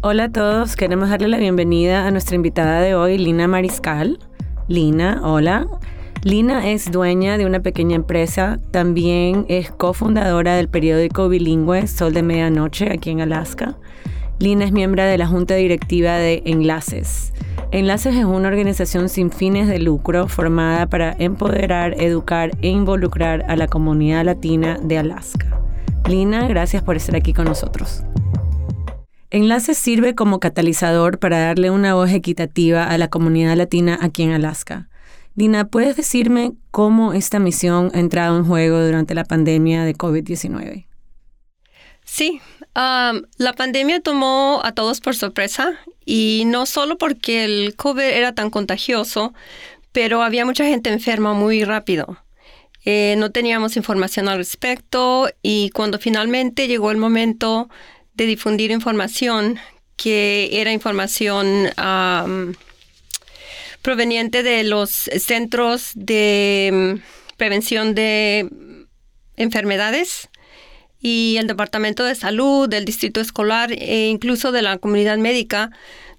Hola a todos, queremos darle la bienvenida a nuestra invitada de hoy, Lina Mariscal. Lina, hola. Lina es dueña de una pequeña empresa, también es cofundadora del periódico bilingüe Sol de Medianoche aquí en Alaska. Lina es miembro de la junta directiva de Enlaces. Enlaces es una organización sin fines de lucro formada para empoderar, educar e involucrar a la comunidad latina de Alaska. Lina, gracias por estar aquí con nosotros. Enlaces sirve como catalizador para darle una voz equitativa a la comunidad latina aquí en Alaska. Lina, ¿puedes decirme cómo esta misión ha entrado en juego durante la pandemia de COVID-19? Sí, la pandemia tomó a todos por sorpresa y no solo porque el COVID era tan contagioso, pero había mucha gente enferma muy rápido. Eh, no teníamos información al respecto y cuando finalmente llegó el momento de difundir información que era información proveniente de los centros de mm, prevención de enfermedades y el Departamento de Salud, del Distrito Escolar e incluso de la comunidad médica,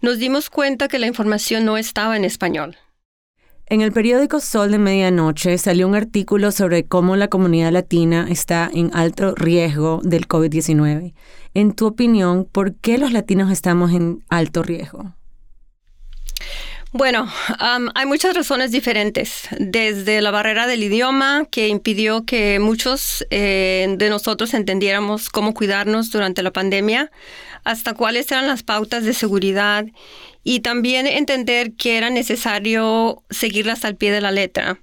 nos dimos cuenta que la información no estaba en español. En el periódico Sol de Medianoche salió un artículo sobre cómo la comunidad latina está en alto riesgo del COVID-19. En tu opinión, ¿por qué los latinos estamos en alto riesgo? Bueno, hay muchas razones diferentes, desde la barrera del idioma que impidió que muchos eh, de nosotros entendiéramos cómo cuidarnos durante la pandemia, hasta cuáles eran las pautas de seguridad y también entender que era necesario seguirlas al pie de la letra.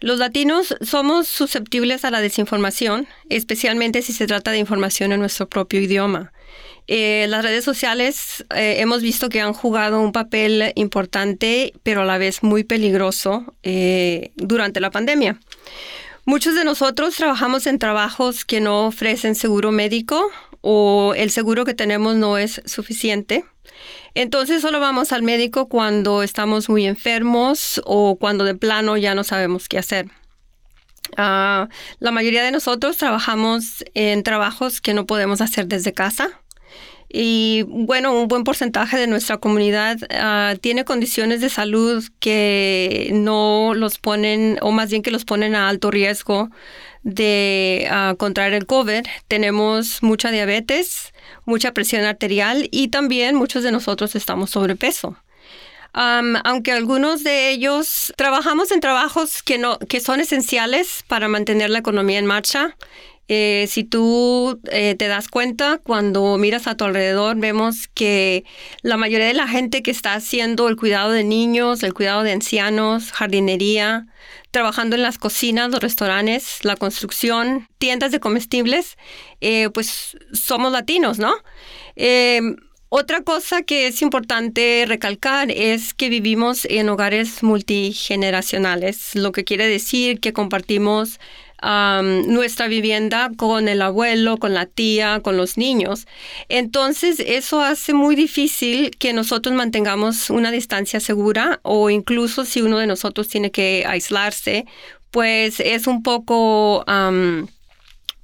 Los latinos somos susceptibles a la desinformación, especialmente si se trata de información en nuestro propio idioma. Eh, las redes sociales eh, hemos visto que han jugado un papel importante, pero a la vez muy peligroso eh, durante la pandemia. Muchos de nosotros trabajamos en trabajos que no ofrecen seguro médico o el seguro que tenemos no es suficiente. Entonces solo vamos al médico cuando estamos muy enfermos o cuando de plano ya no sabemos qué hacer. Ah, la mayoría de nosotros trabajamos en trabajos que no podemos hacer desde casa. Y bueno, un buen porcentaje de nuestra comunidad ah, tiene condiciones de salud que no los ponen, o más bien que los ponen a alto riesgo de uh, contraer el COVID. Tenemos mucha diabetes, mucha presión arterial y también muchos de nosotros estamos sobrepeso. aunque algunos de ellos trabajamos en trabajos que, no, que son esenciales para mantener la economía en marcha, eh, si tú eh, te das cuenta, cuando miras a tu alrededor, vemos que la mayoría de la gente que está haciendo el cuidado de niños, el cuidado de ancianos, jardinería, trabajando en las cocinas, los restaurantes, la construcción, tiendas de comestibles, eh, pues somos latinos, ¿no? Otra cosa que es importante recalcar es que vivimos en hogares multigeneracionales, lo que quiere decir que compartimos nuestra vivienda con el abuelo, con la tía, con los niños. Entonces, eso hace muy difícil que nosotros mantengamos una distancia segura o incluso si uno de nosotros tiene que aislarse, pues es un poco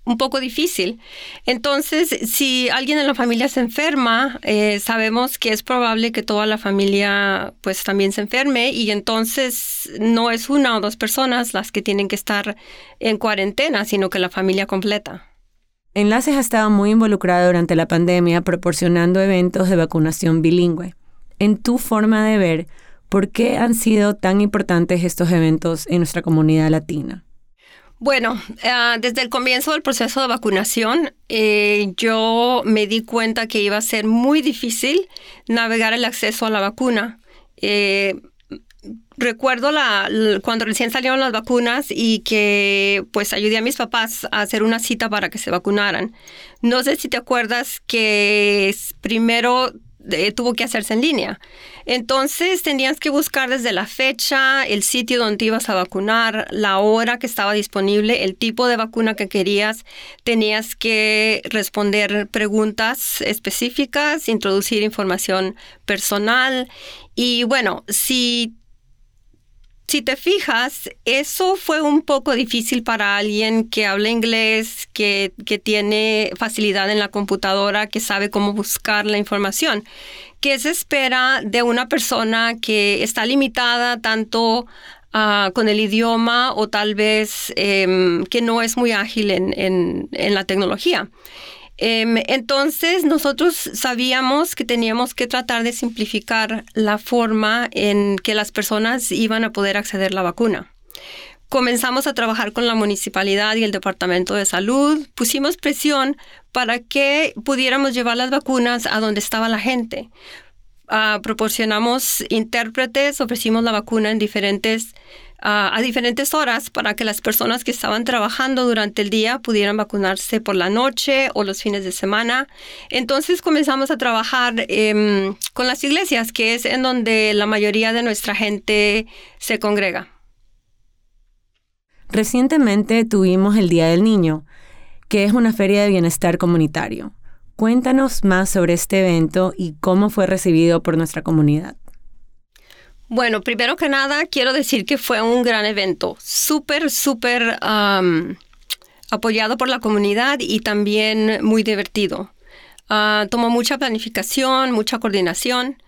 un poco difícil. Entonces, si alguien en la familia se enferma, eh, sabemos que es probable que toda la familia pues también se enferme y entonces no es una o dos personas las que tienen que estar en cuarentena, sino que la familia completa. Enlaces ha estado muy involucrado durante la pandemia proporcionando eventos de vacunación bilingüe. En tu forma de ver, ¿por qué han sido tan importantes estos eventos en nuestra comunidad latina? Bueno, ah, desde el comienzo del proceso de vacunación, eh, yo me di cuenta que iba a ser muy difícil navegar el acceso a la vacuna. Eh, recuerdo la, cuando recién salieron las vacunas y que pues ayudé a mis papás a hacer una cita para que se vacunaran. No sé si te acuerdas que primero tuvo que hacerse en línea. Entonces tenías que buscar desde la fecha, el sitio donde ibas a vacunar, la hora que estaba disponible, el tipo de vacuna que querías. Tenías que responder preguntas específicas, introducir información personal. Y bueno, si si te fijas, eso fue un poco difícil para alguien que habla inglés, que, que tiene facilidad en la computadora, que sabe cómo buscar la información. ¿Qué se espera de una persona que está limitada tanto ah, con el idioma o tal vez em, que no es muy ágil en, en, en la tecnología? Em, entonces nosotros sabíamos que teníamos que tratar de simplificar la forma en que las personas iban a poder acceder a la vacuna. Comenzamos a trabajar con la municipalidad y el Departamento de Salud, pusimos presión para que pudiéramos llevar las vacunas a donde estaba la gente. Ah, proporcionamos intérpretes, ofrecimos la vacuna en diferentes a diferentes horas para que las personas que estaban trabajando durante el día pudieran vacunarse por la noche o los fines de semana. Entonces comenzamos a trabajar em, con las iglesias, que es en donde la mayoría de nuestra gente se congrega. Recientemente tuvimos el Día del Niño, que es una feria de bienestar comunitario. Cuéntanos más sobre este evento y cómo fue recibido por nuestra comunidad. Bueno, primero que nada, quiero decir que fue un gran evento, súper, súper apoyado por la comunidad y también muy divertido. Ah, tomó mucha planificación, mucha coordinación,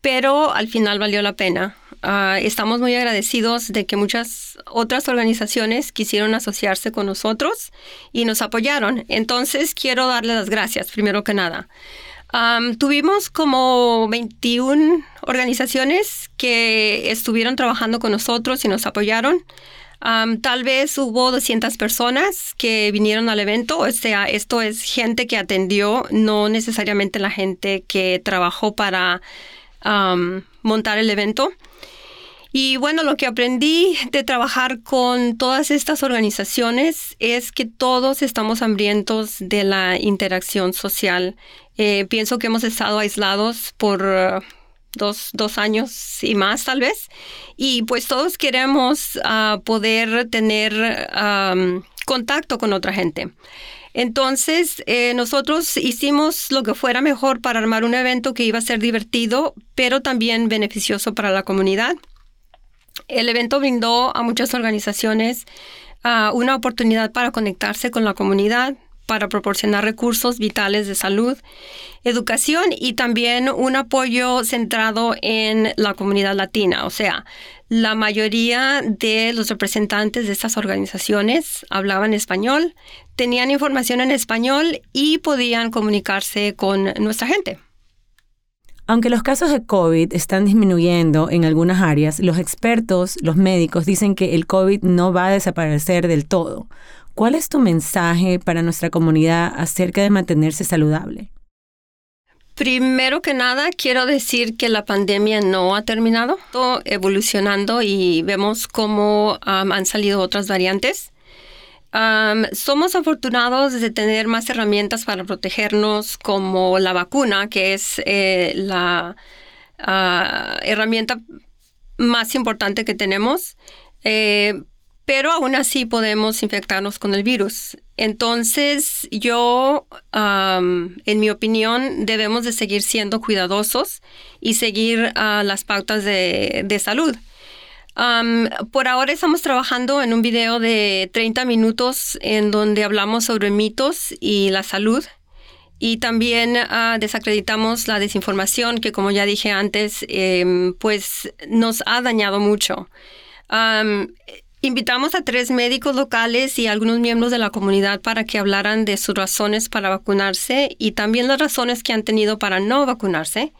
pero al final valió la pena. Ah, estamos muy agradecidos de que muchas otras organizaciones quisieron asociarse con nosotros y nos apoyaron. Entonces, quiero darles las gracias, primero que nada tuvimos como 21 organizaciones que estuvieron trabajando con nosotros y nos apoyaron. tal vez hubo 200 personas que vinieron al evento, o sea, esto es gente que atendió, no necesariamente la gente que trabajó para montar el evento. Y bueno, lo que aprendí de trabajar con todas estas organizaciones es que todos estamos hambrientos de la interacción social. Eh, pienso que hemos estado aislados por uh, dos, años y más tal vez. Y pues todos queremos uh, poder tener um, contacto con otra gente. Entonces, eh, nosotros hicimos lo que fuera mejor para armar un evento que iba a ser divertido, pero también beneficioso para la comunidad. El evento brindó a muchas organizaciones ah, una oportunidad para conectarse con la comunidad, para proporcionar recursos vitales de salud, educación y también un apoyo centrado en la comunidad latina. O sea, la mayoría de los representantes de estas organizaciones hablaban español, tenían información en español y podían comunicarse con nuestra gente. Aunque los casos de COVID están disminuyendo en algunas áreas, los expertos, los médicos, dicen que el COVID no va a desaparecer del todo. ¿Cuál es tu mensaje para nuestra comunidad acerca de mantenerse saludable? Primero que nada, quiero decir que la pandemia no ha terminado, todo evolucionando y vemos cómo han salido otras variantes somos afortunados de tener más herramientas para protegernos como la vacuna, que es eh, la ah, herramienta más importante que tenemos, eh, pero aún así podemos infectarnos con el virus. Entonces, yo, en mi opinión, debemos de seguir siendo cuidadosos y seguir ah, las pautas de salud por ahora estamos trabajando en un video de 30 minutos en donde hablamos sobre mitos y la salud. Y también ah, desacreditamos la desinformación que, como ya dije antes, em, pues nos ha dañado mucho. invitamos a tres médicos locales y algunos miembros de la comunidad para que hablaran de sus razones para vacunarse y también las razones que han tenido para no vacunarse.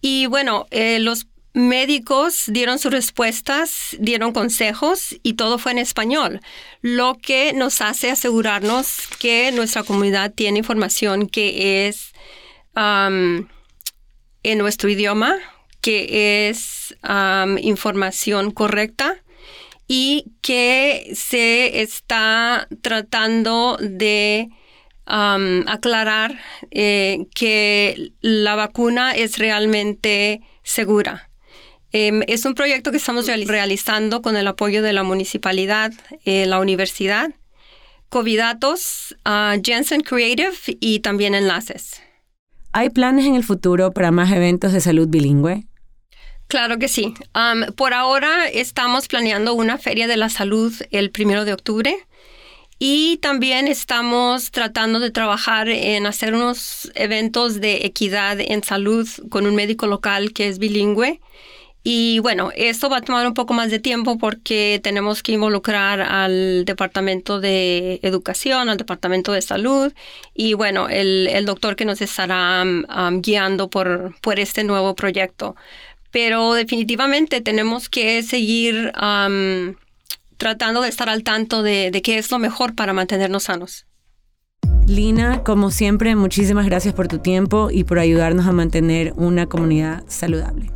Y bueno, eh, los médicos dieron sus respuestas, dieron consejos y todo fue en español, lo que nos hace asegurarnos que nuestra comunidad tiene información que es en nuestro idioma, que es información correcta y que se está tratando de aclarar eh, que la vacuna es realmente segura. Em, es un proyecto que estamos realizando con el apoyo de la municipalidad, eh, la universidad, Covidatos, uh, Jensen Creative y también Enlaces. ¿Hay planes en el futuro para más eventos de salud bilingüe? Claro que sí. por ahora estamos planeando una feria de la salud el primero de octubre. Y también estamos tratando de trabajar en hacer unos eventos de equidad en salud con un médico local que es bilingüe. Y bueno, esto va a tomar un poco más de tiempo porque tenemos que involucrar al Departamento de Educación, al Departamento de Salud y bueno, el, doctor que nos estará guiando por, este nuevo proyecto. Pero definitivamente tenemos que seguir tratando de estar al tanto de, de qué es lo mejor para mantenernos sanos. Lina, como siempre, muchísimas gracias por tu tiempo y por ayudarnos a mantener una comunidad saludable.